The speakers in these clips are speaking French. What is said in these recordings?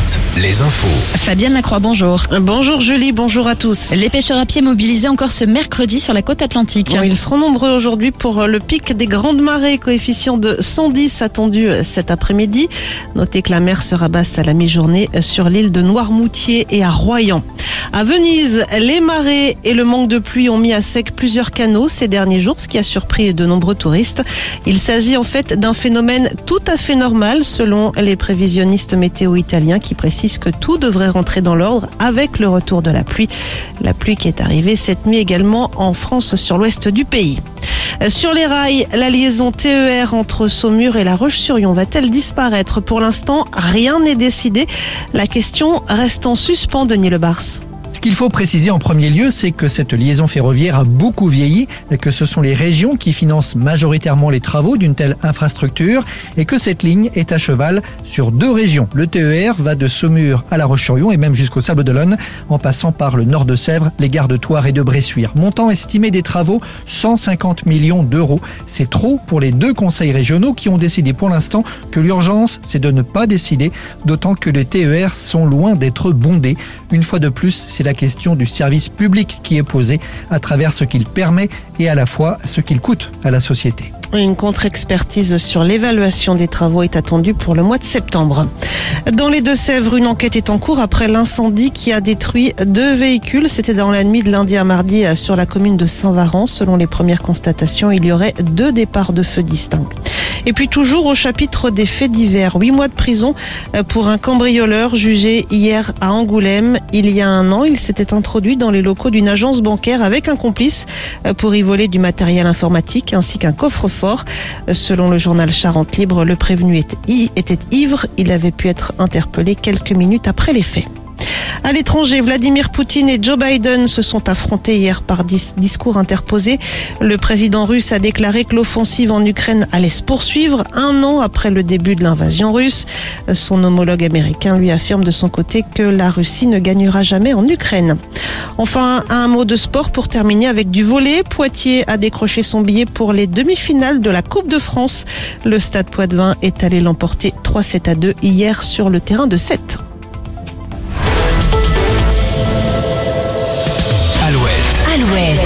Alouette, les infos. Fabienne Lacroix, bonjour. Bonjour Julie, bonjour à tous. Les pêcheurs à pied mobilisés encore ce mercredi sur la côte atlantique. Bon, ils seront nombreux aujourd'hui pour le pic des grandes marées, coefficient de 110 attendu cet après-midi. Notez que la mer sera basse à la mi-journée sur l'île de Noirmoutier et à Royan. À Venise, les marées et le manque de pluie ont mis à sec plusieurs canaux ces derniers jours, ce qui a surpris de nombreux touristes. Il s'agit en fait d'un phénomène tout à fait normal selon les prévisionnistes météo italiens qui précisent que tout devrait rentrer dans l'ordre avec le retour de la pluie. La pluie qui est arrivée cette nuit également en France sur l'ouest du pays. Sur les rails, la liaison TER entre Saumur et La Roche-sur-Yon va-t-elle disparaître? Pour l'instant, rien n'est décidé. La question reste en suspens, Denis Lebars. Ce qu'il faut préciser en premier lieu, c'est que cette liaison ferroviaire a beaucoup vieilli, que ce sont les régions qui financent majoritairement les travaux d'une telle infrastructure et que cette ligne est à cheval sur deux régions. Le TER va de Saumur à La Roche-sur-Yon et même jusqu'au Sable d'Olonne en passant par le nord de Sèvres, les gares de Thouars et de Bressuire. Montant estimé des travaux 150 millions d'euros. C'est trop pour les deux conseils régionaux qui ont décidé pour l'instant que l'urgence, c'est de ne pas décider, d'autant que les TER sont loin d'être bondés. Une fois de plus, c'est la question du service public qui est posée à travers ce qu'il permet et à la fois ce qu'il coûte à la société. Une contre-expertise sur l'évaluation des travaux est attendue pour le mois de septembre. Dans les Deux-Sèvres, une enquête est en cours après l'incendie qui a détruit deux véhicules. C'était dans la nuit de lundi à mardi sur la commune de Saint-Varan. Selon les premières constatations, il y aurait deux départs de feu distincts. Et puis toujours au chapitre des faits divers, huit mois de prison euh, pour un cambrioleur jugé hier à Angoulême. Il y a un an, il s'était introduit dans les locaux d'une agence bancaire avec un complice euh, pour y voler du matériel informatique ainsi qu'un coffre-fort. Euh, selon le journal Charente Libre, le prévenu était ivre. Il avait pu être interpellé quelques minutes après les faits. À l'étranger, Vladimir Poutine et Joe Biden se sont affrontés hier par discours interposés. Le président russe a déclaré que l'offensive en Ukraine allait se poursuivre un an après le début de l'invasion russe. Son homologue américain lui affirme de son côté que la Russie ne gagnera jamais en Ukraine. Enfin, un mot de sport pour terminer avec du volet. Poitiers a décroché son billet pour les demi-finales de la Coupe de France. Le Stade Poitvin est allé l'emporter 3-7 à 2 hier sur le terrain de 7.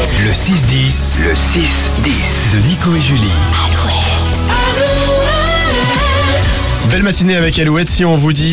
Le 6-10. Le 6-10. De Nico et Julie. Belle matinée avec Alouette si on vous dit